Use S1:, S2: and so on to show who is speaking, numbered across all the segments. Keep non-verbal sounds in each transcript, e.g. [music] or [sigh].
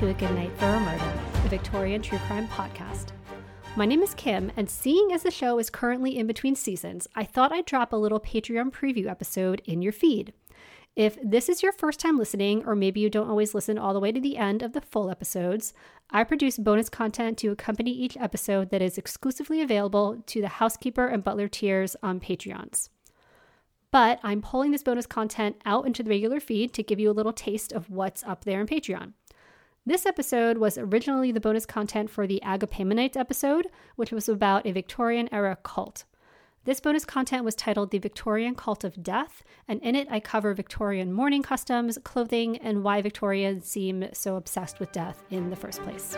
S1: to A Good Night for a Murder, a Victorian true crime podcast. My name is Kim, and seeing as the show is currently in between seasons, I thought I'd drop a little Patreon preview episode in your feed. If this is your first time listening, or maybe you don't always listen all the way to the end of the full episodes, I produce bonus content to accompany each episode that is exclusively available to the housekeeper and butler tiers on Patreons. But I'm pulling this bonus content out into the regular feed to give you a little taste of what's up there in Patreon. This episode was originally the bonus content for the Agapemonites episode, which was about a Victorian era cult. This bonus content was titled The Victorian Cult of Death, and in it I cover Victorian mourning customs, clothing, and why Victorians seem so obsessed with death in the first place.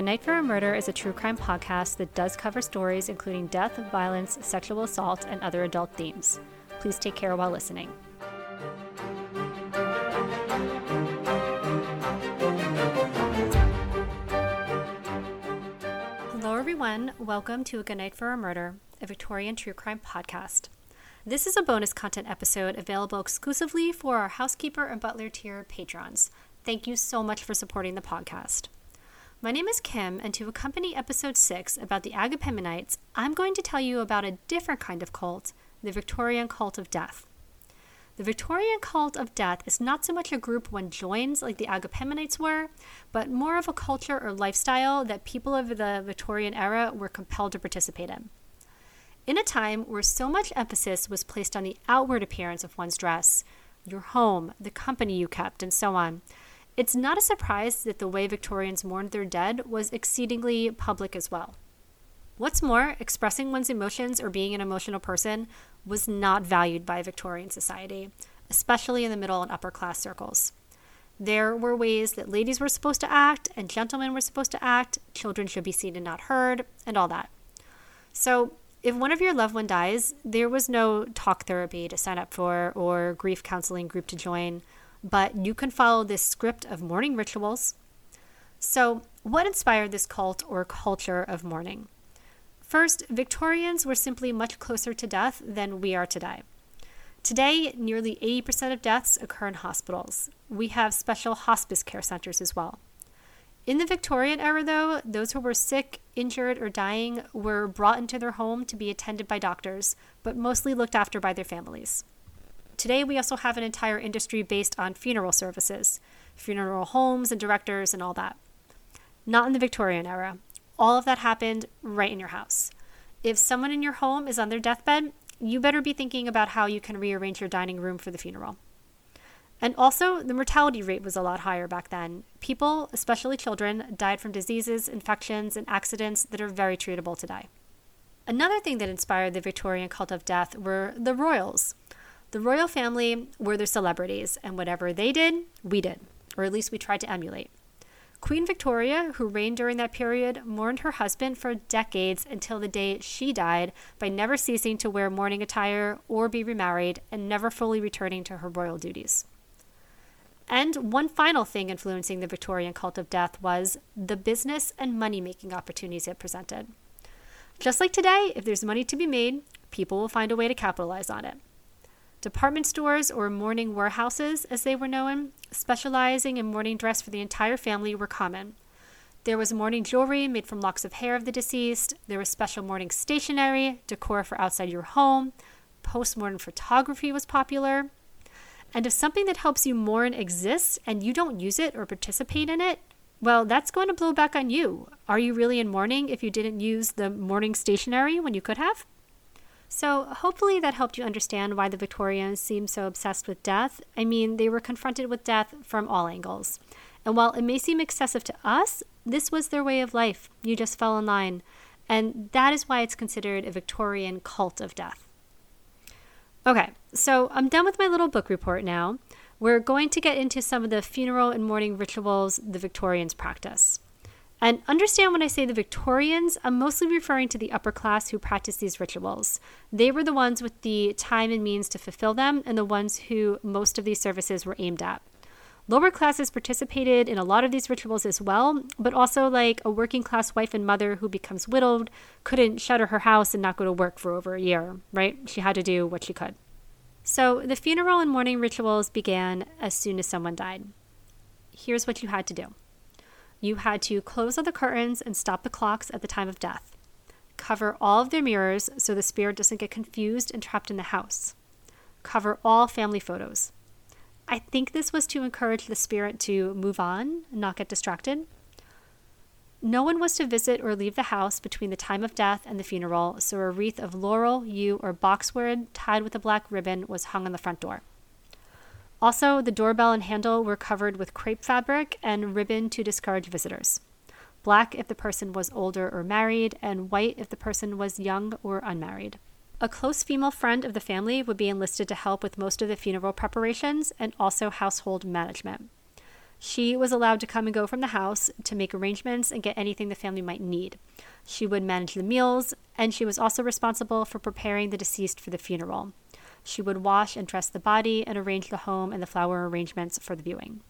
S1: A Night for a Murder is a true crime podcast that does cover stories including death, violence, sexual assault, and other adult themes. Please take care while listening. Hello, everyone. Welcome to A Good Night for a Murder, a Victorian true crime podcast. This is a bonus content episode available exclusively for our housekeeper and butler tier patrons. Thank you so much for supporting the podcast. My name is Kim, and to accompany episode 6 about the Agapemonites, I'm going to tell you about a different kind of cult, the Victorian cult of death. The Victorian cult of death is not so much a group one joins like the Agapemonites were, but more of a culture or lifestyle that people of the Victorian era were compelled to participate in. In a time where so much emphasis was placed on the outward appearance of one's dress, your home, the company you kept, and so on, it's not a surprise that the way Victorians mourned their dead was exceedingly public as well. What's more, expressing one's emotions or being an emotional person was not valued by Victorian society, especially in the middle and upper class circles. There were ways that ladies were supposed to act and gentlemen were supposed to act, children should be seen and not heard, and all that. So, if one of your loved one dies, there was no talk therapy to sign up for or grief counseling group to join, but you can follow this script of mourning rituals. So, what inspired this cult or culture of mourning? First, Victorians were simply much closer to death than we are today. Today, nearly 80% of deaths occur in hospitals. We have special hospice care centers as well. In the Victorian era, though, those who were sick, injured, or dying were brought into their home to be attended by doctors, but mostly looked after by their families. Today, we also have an entire industry based on funeral services, funeral homes and directors, and all that. Not in the Victorian era. All of that happened right in your house. If someone in your home is on their deathbed, you better be thinking about how you can rearrange your dining room for the funeral. And also, the mortality rate was a lot higher back then. People, especially children, died from diseases, infections, and accidents that are very treatable today. Another thing that inspired the Victorian cult of death were the royals. The royal family were the celebrities, and whatever they did, we did, or at least we tried to emulate. Queen Victoria, who reigned during that period, mourned her husband for decades until the day she died by never ceasing to wear mourning attire or be remarried and never fully returning to her royal duties. And one final thing influencing the Victorian cult of death was the business and money making opportunities it presented. Just like today, if there's money to be made, people will find a way to capitalize on it. Department stores, or mourning warehouses as they were known, specializing in mourning dress for the entire family, were common. There was mourning jewelry made from locks of hair of the deceased. There was special mourning stationery, decor for outside your home. Post mortem photography was popular. And if something that helps you mourn exists and you don't use it or participate in it, well, that's going to blow back on you. Are you really in mourning if you didn't use the mourning stationery when you could have? So, hopefully, that helped you understand why the Victorians seemed so obsessed with death. I mean, they were confronted with death from all angles. And while it may seem excessive to us, this was their way of life. You just fell in line. And that is why it's considered a Victorian cult of death. Okay, so I'm done with my little book report now. We're going to get into some of the funeral and mourning rituals the Victorians practice. And understand when I say the Victorians, I'm mostly referring to the upper class who practiced these rituals. They were the ones with the time and means to fulfill them, and the ones who most of these services were aimed at. Lower classes participated in a lot of these rituals as well, but also like a working class wife and mother who becomes widowed couldn't shutter her house and not go to work for over a year, right? She had to do what she could. So the funeral and mourning rituals began as soon as someone died. Here's what you had to do you had to close all the curtains and stop the clocks at the time of death, cover all of their mirrors so the spirit doesn't get confused and trapped in the house, cover all family photos I think this was to encourage the spirit to move on and not get distracted. No one was to visit or leave the house between the time of death and the funeral, so a wreath of laurel, yew, or boxwood tied with a black ribbon was hung on the front door. Also, the doorbell and handle were covered with crepe fabric and ribbon to discourage visitors. Black if the person was older or married, and white if the person was young or unmarried. A close female friend of the family would be enlisted to help with most of the funeral preparations and also household management. She was allowed to come and go from the house to make arrangements and get anything the family might need. She would manage the meals, and she was also responsible for preparing the deceased for the funeral. She would wash and dress the body and arrange the home and the flower arrangements for the viewing.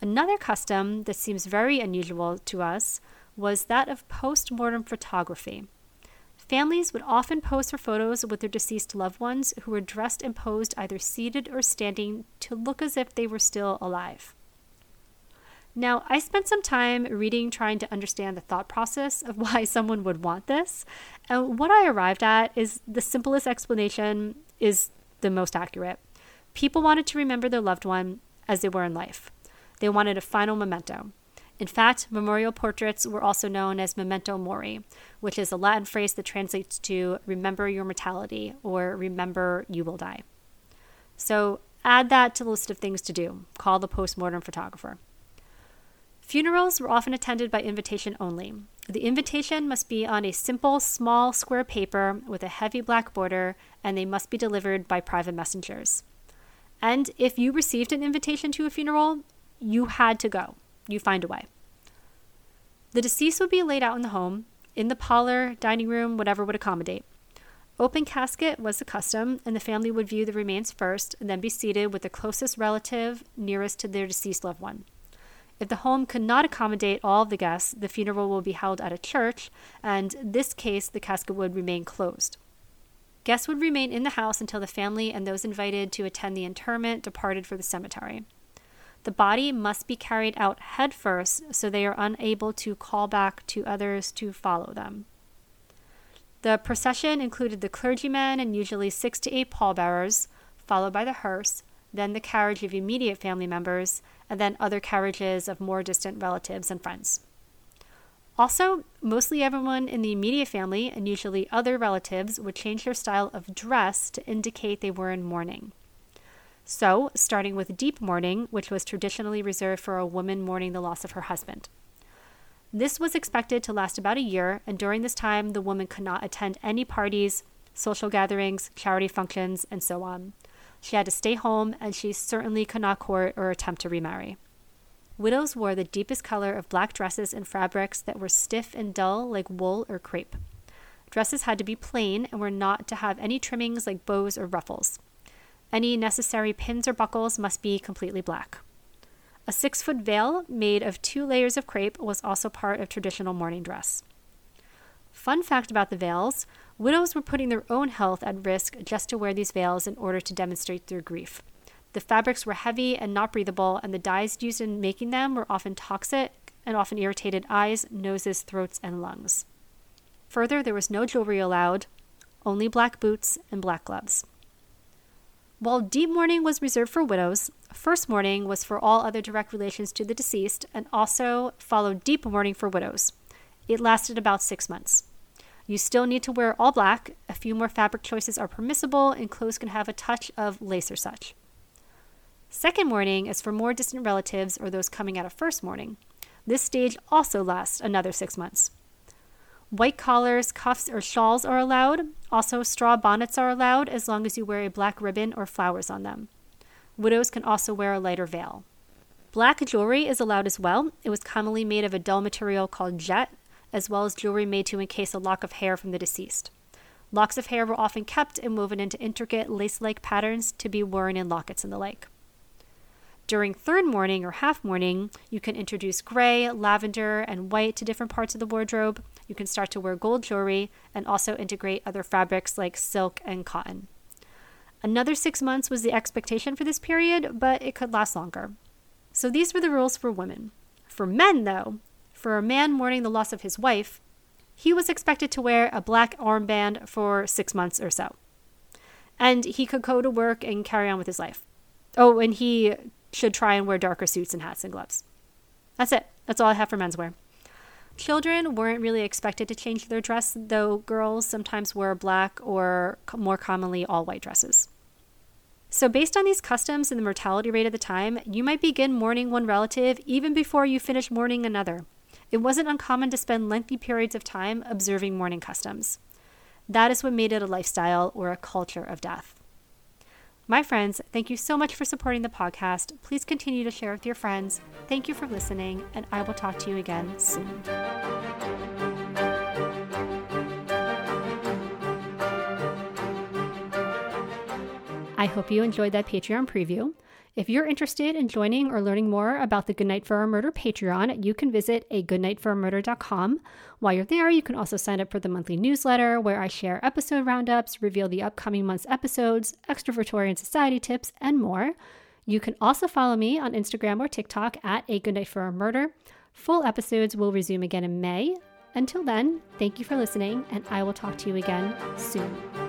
S1: Another custom that seems very unusual to us was that of post mortem photography. Families would often pose for photos with their deceased loved ones who were dressed and posed either seated or standing to look as if they were still alive. Now, I spent some time reading trying to understand the thought process of [laughs] why someone would want this. And what I arrived at is the simplest explanation is the most accurate. People wanted to remember their loved one as they were in life. They wanted a final memento. In fact, memorial portraits were also known as memento mori, which is a Latin phrase that translates to remember your mortality or remember you will die. So add that to the list of things to do. Call the postmortem photographer. Funerals were often attended by invitation only. The invitation must be on a simple, small, square paper with a heavy black border, and they must be delivered by private messengers. And if you received an invitation to a funeral, you had to go you find a way. The deceased would be laid out in the home, in the parlor, dining room, whatever would accommodate. Open casket was the custom, and the family would view the remains first and then be seated with the closest relative nearest to their deceased loved one. If the home could not accommodate all of the guests, the funeral will be held at a church, and in this case, the casket would remain closed. Guests would remain in the house until the family and those invited to attend the interment departed for the cemetery. The body must be carried out head first so they are unable to call back to others to follow them. The procession included the clergymen and usually six to eight pallbearers, followed by the hearse, then the carriage of immediate family members, and then other carriages of more distant relatives and friends. Also, mostly everyone in the immediate family and usually other relatives would change their style of dress to indicate they were in mourning. So, starting with deep mourning, which was traditionally reserved for a woman mourning the loss of her husband. This was expected to last about a year, and during this time, the woman could not attend any parties, social gatherings, charity functions, and so on. She had to stay home, and she certainly could not court or attempt to remarry. Widows wore the deepest color of black dresses and fabrics that were stiff and dull like wool or crepe. Dresses had to be plain and were not to have any trimmings like bows or ruffles. Any necessary pins or buckles must be completely black. A six foot veil made of two layers of crepe was also part of traditional mourning dress. Fun fact about the veils widows were putting their own health at risk just to wear these veils in order to demonstrate their grief. The fabrics were heavy and not breathable, and the dyes used in making them were often toxic and often irritated eyes, noses, throats, and lungs. Further, there was no jewelry allowed, only black boots and black gloves. While deep mourning was reserved for widows, first mourning was for all other direct relations to the deceased and also followed deep mourning for widows. It lasted about six months. You still need to wear all black. A few more fabric choices are permissible, and clothes can have a touch of lace or such. Second mourning is for more distant relatives or those coming out of first mourning. This stage also lasts another six months. White collars, cuffs, or shawls are allowed. Also, straw bonnets are allowed as long as you wear a black ribbon or flowers on them. Widows can also wear a lighter veil. Black jewelry is allowed as well. It was commonly made of a dull material called jet, as well as jewelry made to encase a lock of hair from the deceased. Locks of hair were often kept and woven into intricate lace like patterns to be worn in lockets and the like. During third mourning or half mourning, you can introduce gray, lavender, and white to different parts of the wardrobe. You can start to wear gold jewelry and also integrate other fabrics like silk and cotton. Another six months was the expectation for this period, but it could last longer. So these were the rules for women. For men, though, for a man mourning the loss of his wife, he was expected to wear a black armband for six months or so. And he could go to work and carry on with his life. Oh, and he should try and wear darker suits and hats and gloves. That's it. That's all I have for menswear. Children weren't really expected to change their dress, though girls sometimes wore black or more commonly all white dresses. So, based on these customs and the mortality rate at the time, you might begin mourning one relative even before you finish mourning another. It wasn't uncommon to spend lengthy periods of time observing mourning customs. That is what made it a lifestyle or a culture of death. My friends, thank you so much for supporting the podcast. Please continue to share with your friends. Thank you for listening, and I will talk to you again soon. I hope you enjoyed that Patreon preview. If you're interested in joining or learning more about the Goodnight for a Murder Patreon, you can visit a goodnightforamurder.com. While you're there, you can also sign up for the monthly newsletter where I share episode roundups, reveal the upcoming month's episodes, extra Victorian society tips, and more. You can also follow me on Instagram or TikTok at a Goodnight for a Murder. Full episodes will resume again in May. Until then, thank you for listening, and I will talk to you again soon.